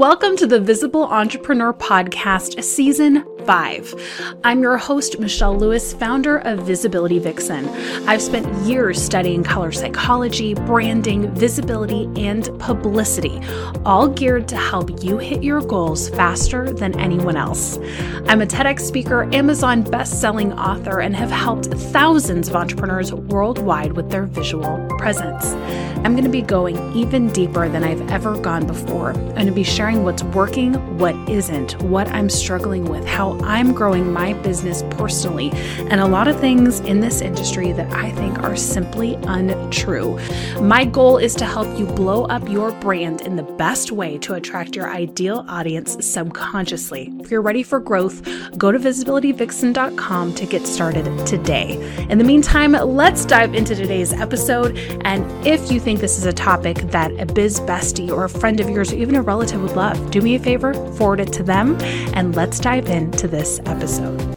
Welcome to the Visible Entrepreneur Podcast, Season 5. I'm your host, Michelle Lewis, founder of Visibility Vixen. I've spent years studying color psychology, branding, visibility, and publicity, all geared to help you hit your goals faster than anyone else. I'm a TEDx speaker, Amazon best-selling author, and have helped thousands of entrepreneurs worldwide with their visual presence. I'm going to be going even deeper than I've ever gone before. I'm going to be sharing what's working, what isn't, what I'm struggling with, how I'm growing my business personally, and a lot of things in this industry that I think are simply untrue. My goal is to help you blow up your brand in the best way to attract your ideal audience subconsciously. If you're ready for growth, go to visibilityvixen.com to get started today. In the meantime, let's dive into today's episode. And if you think this is a topic that a biz bestie or a friend of yours or even a relative would love, do me a favor, forward it to them, and let's dive into this episode.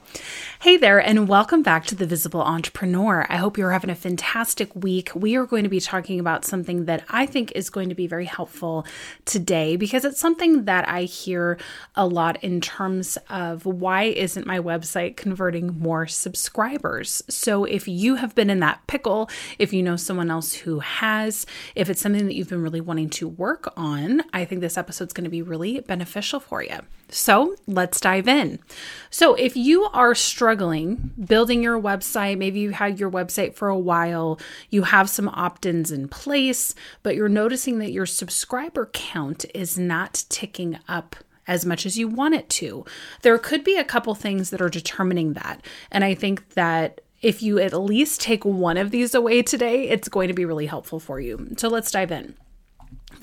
Hey there, and welcome back to the Visible Entrepreneur. I hope you're having a fantastic week. We are going to be talking about something that I think is going to be very helpful today because it's something that I hear a lot in terms of why isn't my website converting more subscribers? So, if you have been in that pickle, if you know someone else who has, if it's something that you've been really wanting to work on, I think this episode is going to be really beneficial for you. So, let's dive in. So, if you are struggling, building your website, maybe you had your website for a while, you have some opt ins in place, but you're noticing that your subscriber count is not ticking up as much as you want it to. There could be a couple things that are determining that. And I think that if you at least take one of these away today, it's going to be really helpful for you. So let's dive in.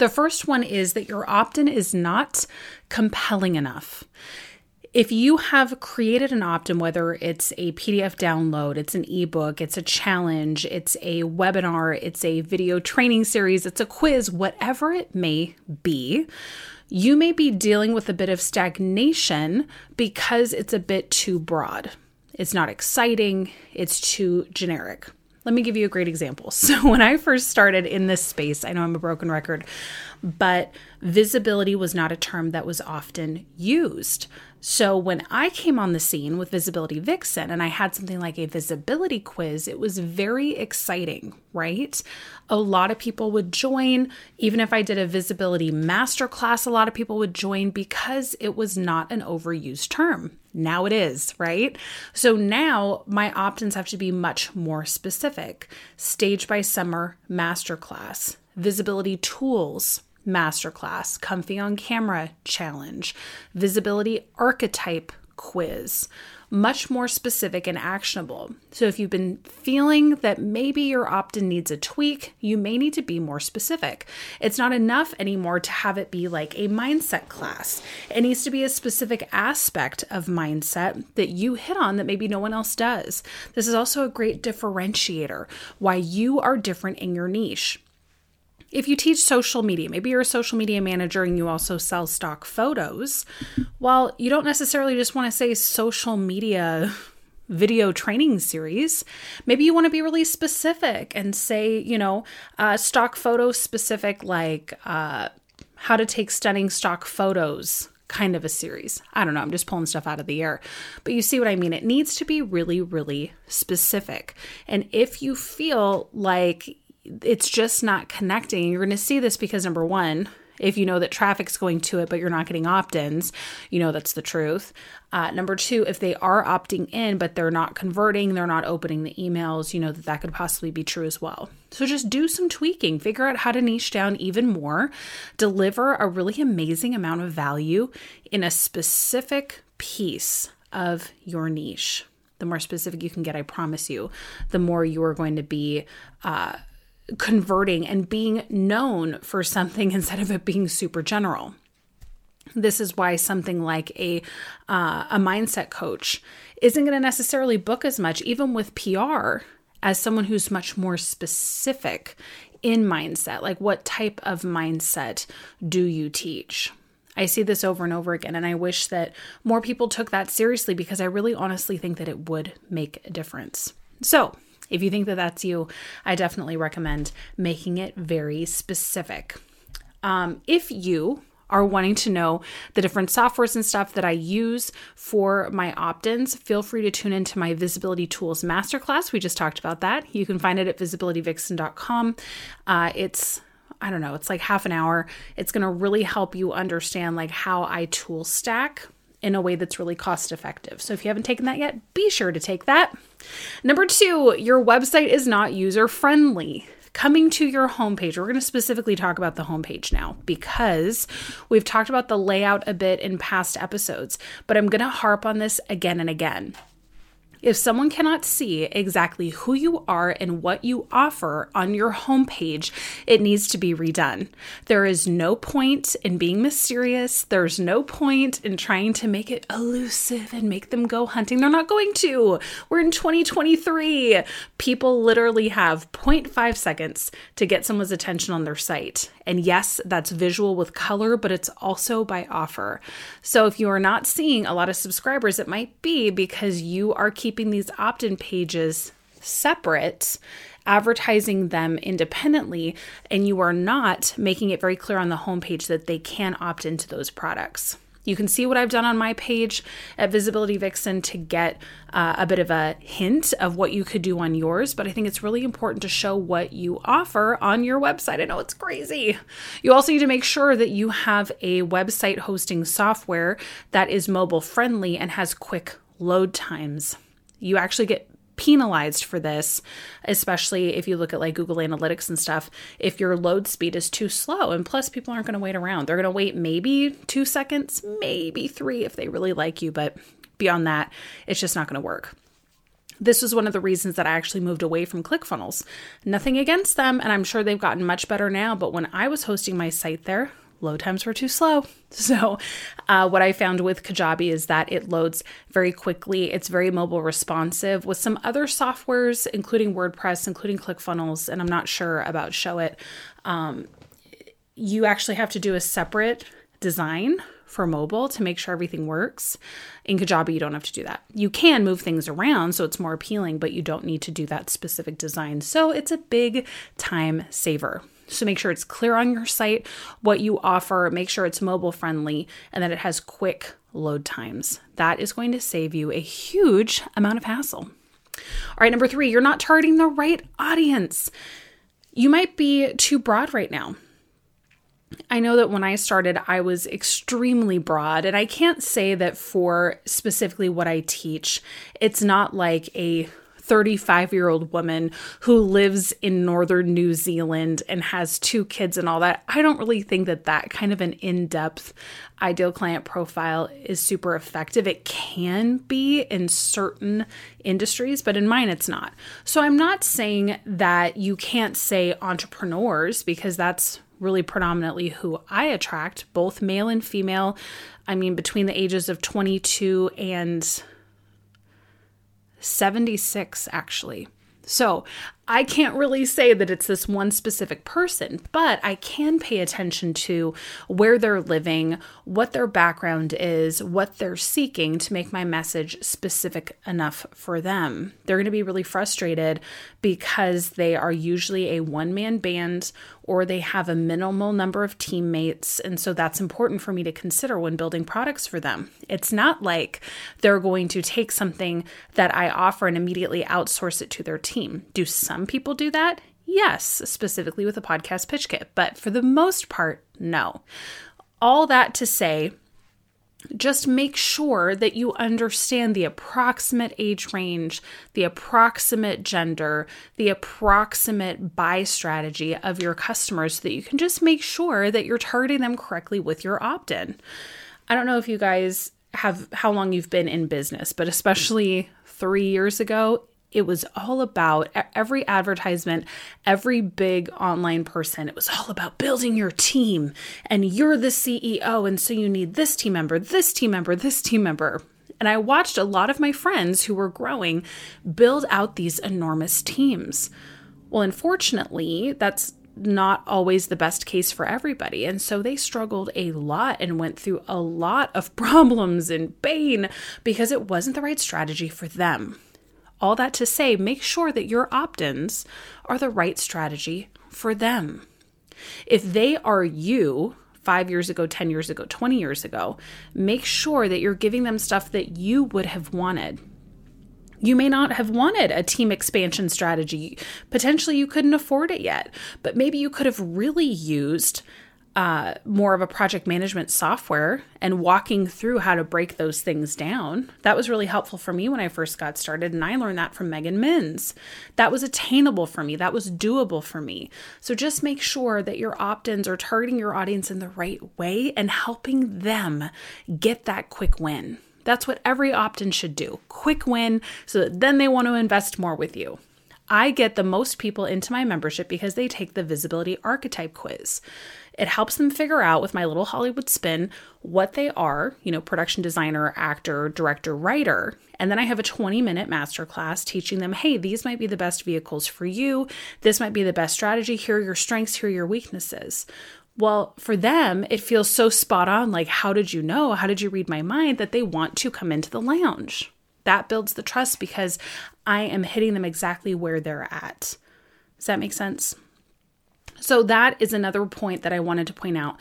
The first one is that your opt in is not compelling enough if you have created an opt in, whether it's a PDF download, it's an ebook, it's a challenge, it's a webinar, it's a video training series, it's a quiz, whatever it may be, you may be dealing with a bit of stagnation because it's a bit too broad. It's not exciting, it's too generic. Let me give you a great example. So, when I first started in this space, I know I'm a broken record, but visibility was not a term that was often used. So when I came on the scene with Visibility Vixen and I had something like a visibility quiz, it was very exciting, right? A lot of people would join. Even if I did a visibility masterclass, a lot of people would join because it was not an overused term. Now it is, right? So now my opt ins have to be much more specific. Stage by Summer Masterclass, visibility tools, masterclass, comfy on camera challenge, visibility archetype quiz, much more specific and actionable. So, if you've been feeling that maybe your opt in needs a tweak, you may need to be more specific. It's not enough anymore to have it be like a mindset class. It needs to be a specific aspect of mindset that you hit on that maybe no one else does. This is also a great differentiator why you are different in your niche. If you teach social media, maybe you're a social media manager and you also sell stock photos, well, you don't necessarily just want to say social media video training series. Maybe you want to be really specific and say, you know, uh, stock photo specific, like uh, how to take stunning stock photos kind of a series. I don't know, I'm just pulling stuff out of the air. But you see what I mean? It needs to be really, really specific. And if you feel like it's just not connecting. You're going to see this because number one, if you know that traffic's going to it, but you're not getting opt ins, you know that's the truth. Uh, number two, if they are opting in, but they're not converting, they're not opening the emails, you know that that could possibly be true as well. So just do some tweaking, figure out how to niche down even more, deliver a really amazing amount of value in a specific piece of your niche. The more specific you can get, I promise you, the more you are going to be. Uh, converting and being known for something instead of it being super general. This is why something like a uh, a mindset coach isn't going to necessarily book as much, even with PR, as someone who's much more specific in mindset. Like, what type of mindset do you teach? I see this over and over again, and I wish that more people took that seriously because I really honestly think that it would make a difference. So, if you think that that's you, I definitely recommend making it very specific. Um, if you are wanting to know the different softwares and stuff that I use for my opt ins, feel free to tune into my Visibility Tools Masterclass. We just talked about that. You can find it at visibilityvixen.com. Uh, it's I don't know, it's like half an hour. It's going to really help you understand like how I tool stack in a way that's really cost effective. So if you haven't taken that yet, be sure to take that. Number 2, your website is not user friendly coming to your homepage, we're going to specifically talk about the homepage now because we've talked about the layout a bit in past episodes, but I'm going to harp on this again and again. If someone cannot see exactly who you are and what you offer on your homepage, it needs to be redone. There is no point in being mysterious. There's no point in trying to make it elusive and make them go hunting. They're not going to. We're in 2023. People literally have 0.5 seconds to get someone's attention on their site. And yes, that's visual with color, but it's also by offer. So if you are not seeing a lot of subscribers, it might be because you are keeping keeping these opt in pages separate, advertising them independently, and you are not making it very clear on the homepage that they can opt into those products. You can see what I've done on my page at Visibility Vixen to get uh, a bit of a hint of what you could do on yours, but I think it's really important to show what you offer on your website. I know it's crazy. You also need to make sure that you have a website hosting software that is mobile friendly and has quick load times. You actually get penalized for this, especially if you look at like Google Analytics and stuff. If your load speed is too slow, and plus people aren't going to wait around, they're going to wait maybe two seconds, maybe three if they really like you, but beyond that, it's just not going to work. This was one of the reasons that I actually moved away from ClickFunnels. Nothing against them, and I'm sure they've gotten much better now, but when I was hosting my site there, load times were too slow. So, uh, what I found with Kajabi is that it loads very quickly. It's very mobile responsive. With some other softwares, including WordPress, including ClickFunnels, and I'm not sure about Showit, um, you actually have to do a separate design for mobile to make sure everything works. In Kajabi, you don't have to do that. You can move things around so it's more appealing, but you don't need to do that specific design. So, it's a big time saver. So make sure it's clear on your site what you offer, make sure it's mobile friendly, and that it has quick load times. That is going to save you a huge amount of hassle. All right, number three, you're not targeting the right audience. You might be too broad right now. I know that when I started, I was extremely broad, and I can't say that for specifically what I teach, it's not like a 35 year old woman who lives in northern New Zealand and has two kids and all that. I don't really think that that kind of an in depth ideal client profile is super effective. It can be in certain industries, but in mine it's not. So I'm not saying that you can't say entrepreneurs because that's really predominantly who I attract, both male and female. I mean, between the ages of 22 and 76 actually. So I can't really say that it's this one specific person, but I can pay attention to where they're living, what their background is, what they're seeking to make my message specific enough for them. They're going to be really frustrated because they are usually a one man band or they have a minimal number of teammates. And so that's important for me to consider when building products for them. It's not like they're going to take something that I offer and immediately outsource it to their team. Do some some people do that? Yes, specifically with a podcast pitch kit, but for the most part, no. All that to say, just make sure that you understand the approximate age range, the approximate gender, the approximate buy strategy of your customers so that you can just make sure that you're targeting them correctly with your opt in. I don't know if you guys have how long you've been in business, but especially three years ago, it was all about every advertisement, every big online person. It was all about building your team, and you're the CEO, and so you need this team member, this team member, this team member. And I watched a lot of my friends who were growing build out these enormous teams. Well, unfortunately, that's not always the best case for everybody. And so they struggled a lot and went through a lot of problems and pain because it wasn't the right strategy for them. All that to say, make sure that your opt ins are the right strategy for them. If they are you five years ago, 10 years ago, 20 years ago. Make sure that you're giving them stuff that you would have wanted. You may not have wanted a team expansion strategy. Potentially, you couldn't afford it yet, but maybe you could have really used uh, more of a project management software and walking through how to break those things down. That was really helpful for me when I first got started. And I learned that from Megan Minns. That was attainable for me, that was doable for me. So just make sure that your opt ins are targeting your audience in the right way and helping them get that quick win. That's what every opt in should do quick win so that then they want to invest more with you. I get the most people into my membership because they take the visibility archetype quiz. It helps them figure out with my little Hollywood spin what they are, you know, production designer, actor, director, writer. And then I have a 20 minute masterclass teaching them, hey, these might be the best vehicles for you. This might be the best strategy. Here are your strengths, here are your weaknesses. Well, for them, it feels so spot on like, how did you know? How did you read my mind that they want to come into the lounge? That builds the trust because I am hitting them exactly where they're at. Does that make sense? So, that is another point that I wanted to point out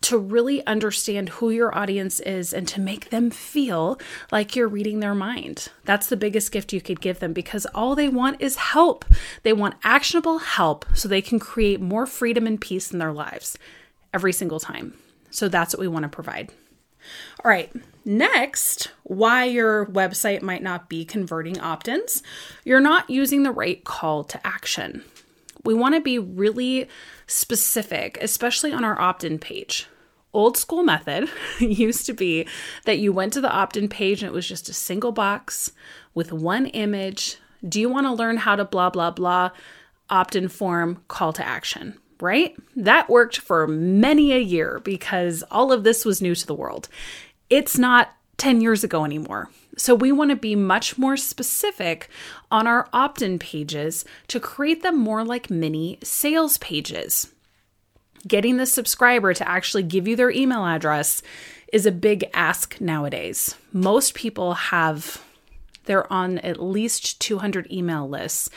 to really understand who your audience is and to make them feel like you're reading their mind. That's the biggest gift you could give them because all they want is help. They want actionable help so they can create more freedom and peace in their lives every single time. So that's what we want to provide. All right, next, why your website might not be converting opt ins. You're not using the right call to action. We want to be really specific, especially on our opt in page. Old school method used to be that you went to the opt in page and it was just a single box with one image. Do you want to learn how to blah, blah, blah? Opt in form, call to action, right? That worked for many a year because all of this was new to the world. It's not 10 years ago anymore. So we want to be much more specific on our opt in pages to create them more like mini sales pages. Getting the subscriber to actually give you their email address is a big ask nowadays. Most people have, they're on at least 200 email lists.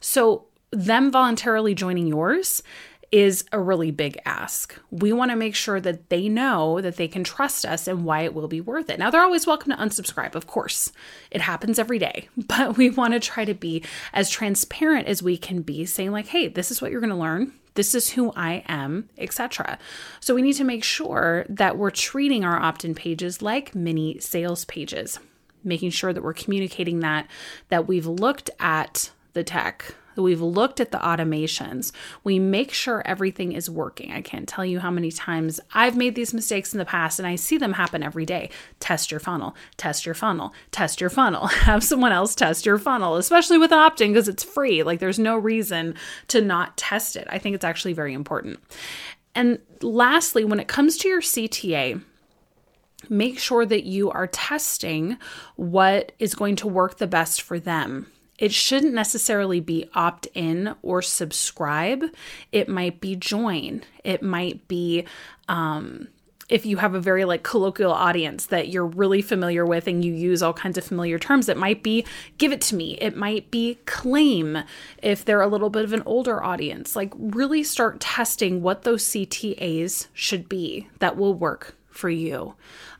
So them voluntarily joining yours is a really big ask. We want to make sure that they know that they can trust us and why it will be worth it. Now, they're always welcome to unsubscribe, of course. It happens every day, but we want to try to be as transparent as we can be, saying, like, hey, this is what you're going to learn. This is who I am, etc. So we need to make sure that we're treating our opt in pages like mini sales pages, making sure that we're communicating that, that we've looked at the tech we've looked at the automations, we make sure everything is working. I can't tell you how many times I've made these mistakes in the past and I see them happen every day. Test your funnel, test your funnel, test your funnel. Have someone else test your funnel, especially with opt-in because it's free. Like there's no reason to not test it. I think it's actually very important. And lastly, when it comes to your CTA, make sure that you are testing what is going to work the best for them it shouldn't necessarily be opt in or subscribe. It might be join. It might be, um, if you have a very like colloquial audience that you're really familiar with and you use all kinds of familiar terms, it might be give it to me. It might be claim if they're a little bit of an older audience. Like, really start testing what those CTAs should be that will work for you.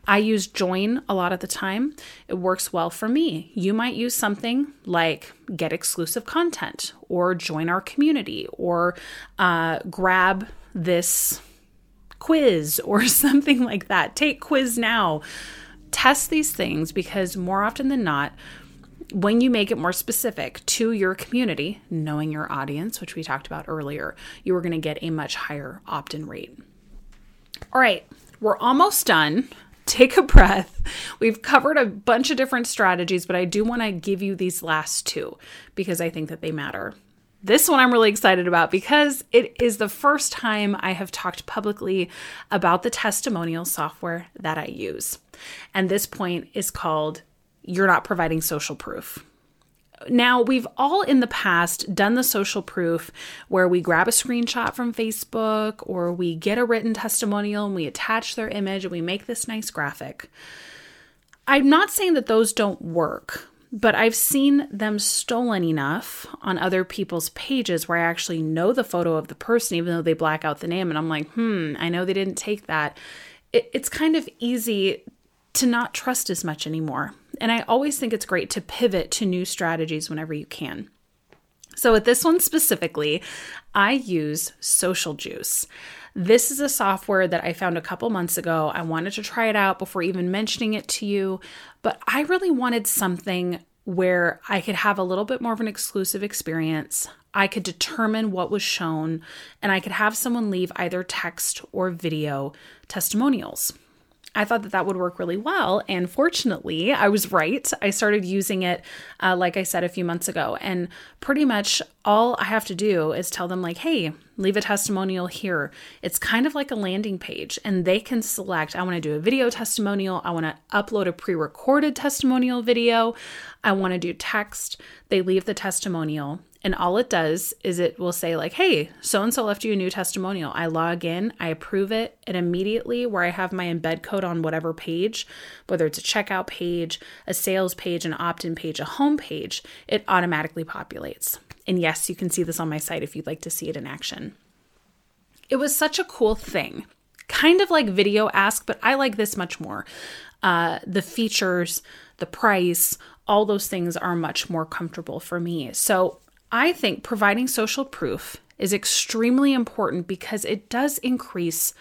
I use join a lot of the time. It works well for me. You might use something like get exclusive content or join our community or uh, grab this quiz or something like that. Take quiz now. Test these things because more often than not, when you make it more specific to your community, knowing your audience, which we talked about earlier, you are going to get a much higher opt in rate. All right, we're almost done take a breath. We've covered a bunch of different strategies, but I do want to give you these last two because I think that they matter. This one I'm really excited about because it is the first time I have talked publicly about the testimonial software that I use. And this point is called You're Not Providing Social Proof. Now, we've all in the past done the social proof where we grab a screenshot from Facebook or we get a written testimonial and we attach their image and we make this nice graphic. I'm not saying that those don't work. but I've seen them stolen enough on other people's pages where I actually know the photo of the person, even though they black out the name. And I'm like, hmm, I know they didn't take that. It, it's kind of easy to not trust as much anymore. And I always think it's great to pivot to new strategies whenever you can. So, with this one specifically, I use SocialJuice. This is a software that I found a couple months ago. I wanted to try it out before even mentioning it to you, but I really wanted something where I could have a little bit more of an exclusive experience. I could determine what was shown, and I could have someone leave either text or video testimonials. I thought that that would work really well. And fortunately, I was right. I started using it, uh, like I said, a few months ago. And pretty much all I have to do is tell them, like, hey, leave a testimonial here. It's kind of like a landing page, and they can select I want to do a video testimonial, I want to upload a pre recorded testimonial video, I want to do text. They leave the testimonial. And all it does is it will say, like, hey, so and so left you a new testimonial. I log in, I approve it, and immediately where I have my embed code on whatever page, whether it's a checkout page, a sales page, an opt in page, a home page, it automatically populates. And yes, you can see this on my site if you'd like to see it in action. It was such a cool thing, kind of like VideoAsk, but I like this much more. Uh, the features, the price, all those things are much more comfortable for me. So I think providing social proof is extremely important because it does increase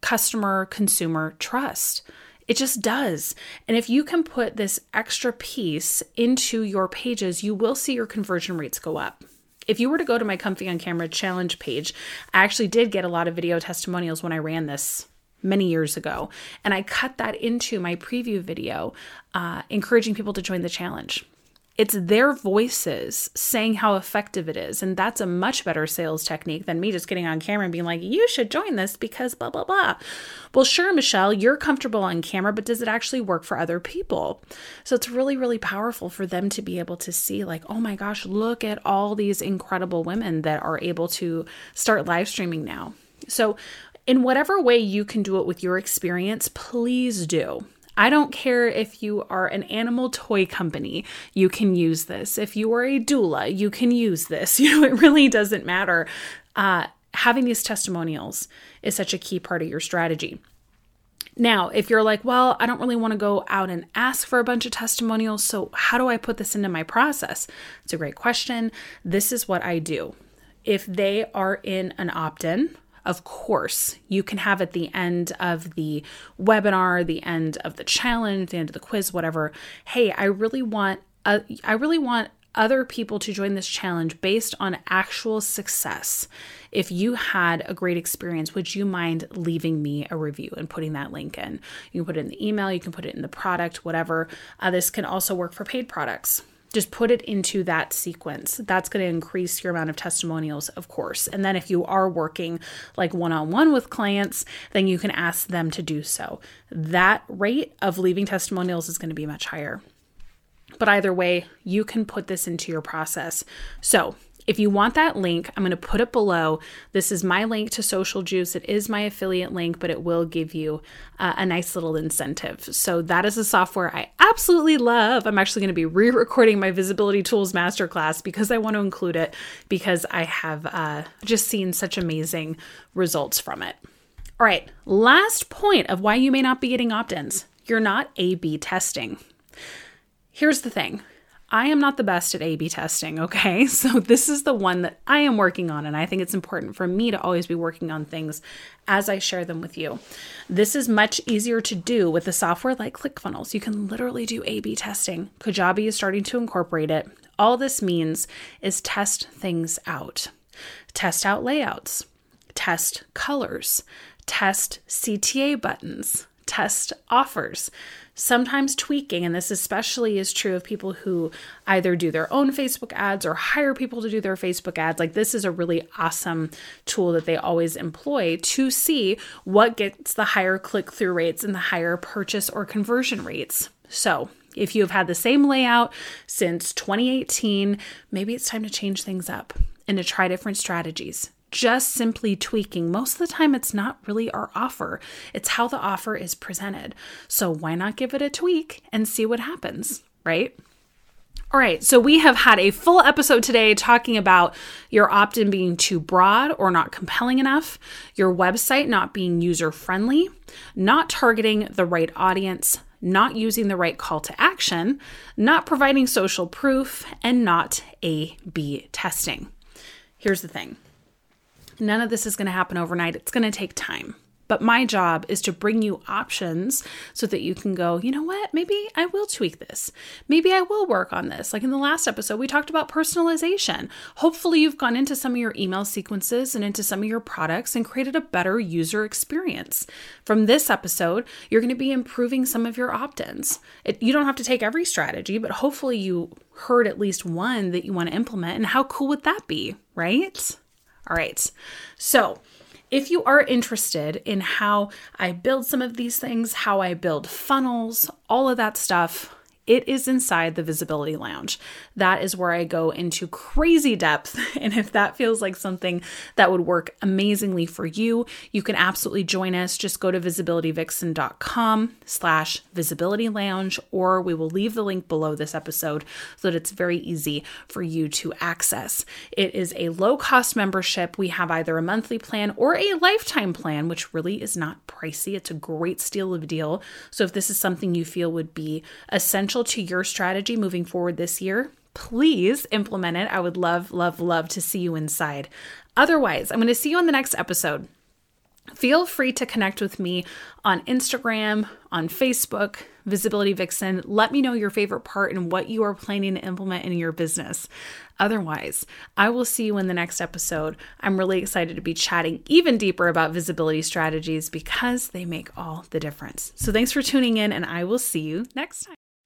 customer consumer trust. It just does. And if you can put this extra piece into your pages, you will see your conversion rates go up. If you were to go to my Comfy on Camera challenge page, I actually did get a lot of video testimonials when I ran this many years ago. And I cut that into my preview video, uh, encouraging people to join the challenge. It's their voices saying how effective it is. And that's a much better sales technique than me just getting on camera and being like, you should join this because blah, blah, blah. Well, sure, Michelle, you're comfortable on camera, but does it actually work for other people? So it's really, really powerful for them to be able to see, like, oh my gosh, look at all these incredible women that are able to start live streaming now. So, in whatever way you can do it with your experience, please do. I don't care if you are an animal toy company, you can use this. If you are a doula, you can use this. You know, it really doesn't matter. Uh, having these testimonials is such a key part of your strategy. Now, if you're like, well, I don't really want to go out and ask for a bunch of testimonials, so how do I put this into my process? It's a great question. This is what I do. If they are in an opt in, of course, you can have at the end of the webinar, the end of the challenge, the end of the quiz, whatever. Hey, I really want, uh, I really want other people to join this challenge based on actual success. If you had a great experience, would you mind leaving me a review and putting that link in? You can put it in the email, you can put it in the product, whatever. Uh, this can also work for paid products just put it into that sequence. That's going to increase your amount of testimonials, of course. And then if you are working like one on one with clients, then you can ask them to do so. That rate of leaving testimonials is going to be much higher. But either way, you can put this into your process. So if you want that link, I'm going to put it below. This is my link to SocialJuice. It is my affiliate link, but it will give you uh, a nice little incentive. So that is a software I absolutely love. I'm actually going to be re-recording my Visibility Tools Masterclass because I want to include it because I have uh, just seen such amazing results from it. All right, last point of why you may not be getting opt-ins. You're not A/B testing. Here's the thing I am not the best at A B testing, okay? So this is the one that I am working on, and I think it's important for me to always be working on things as I share them with you. This is much easier to do with a software like ClickFunnels. You can literally do A B testing. Kajabi is starting to incorporate it. All this means is test things out, test out layouts, test colors, test CTA buttons, test offers sometimes tweaking, and this especially is true of people who either do their own Facebook ads or hire people to do their Facebook ads. Like, this is a really awesome tool that they always employ to see what gets the higher click through rates and the higher purchase or conversion rates. So, if you have had the same layout since 2018, maybe it's time to change things up and to try different strategies just simply tweaking. Most of the time, it's not really our offer, it's how the offer is presented. So, why not give it a tweak and see what happens, right? All right, so we have had a full episode today talking about your opt in being too broad or not compelling enough, your website not being user friendly, not targeting the right audience, not using the right call to action, not providing social proof, and not A B testing. Here's the thing none of this is going to happen overnight, it's going to take time. But my job is to bring you options so that you can go, you know what? Maybe I will tweak this. Maybe I will work on this. Like in the last episode, we talked about personalization. Hopefully, you've gone into some of your email sequences and into some of your products and created a better user experience. From this episode, you're going to be improving some of your opt ins. You don't have to take every strategy, but hopefully, you heard at least one that you want to implement. And how cool would that be, right? All right. So, if you are interested in how I build some of these things, how I build funnels, all of that stuff, it is inside the Visibility Lounge. That is where I go into crazy depth. And if that feels like something that would work amazingly for you, you can absolutely join us. Just go to visibilityvixen.com slash visibility lounge, or we will leave the link below this episode so that it's very easy for you to access. It is a low cost membership. We have either a monthly plan or a lifetime plan, which really is not pricey. It's a great steal of a deal. So if this is something you feel would be essential to your strategy moving forward this year, please implement it. I would love, love, love to see you inside. Otherwise, I'm going to see you on the next episode. Feel free to connect with me on Instagram, on Facebook, Visibility Vixen. Let me know your favorite part and what you are planning to implement in your business. Otherwise, I will see you in the next episode. I'm really excited to be chatting even deeper about visibility strategies because they make all the difference. So, thanks for tuning in, and I will see you next time.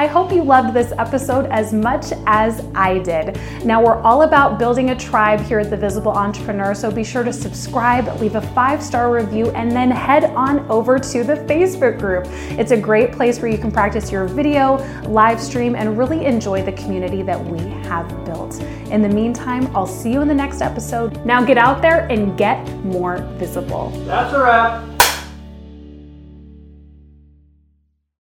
I hope you loved this episode as much as I did. Now, we're all about building a tribe here at The Visible Entrepreneur, so be sure to subscribe, leave a five star review, and then head on over to the Facebook group. It's a great place where you can practice your video, live stream, and really enjoy the community that we have built. In the meantime, I'll see you in the next episode. Now, get out there and get more visible. That's a wrap.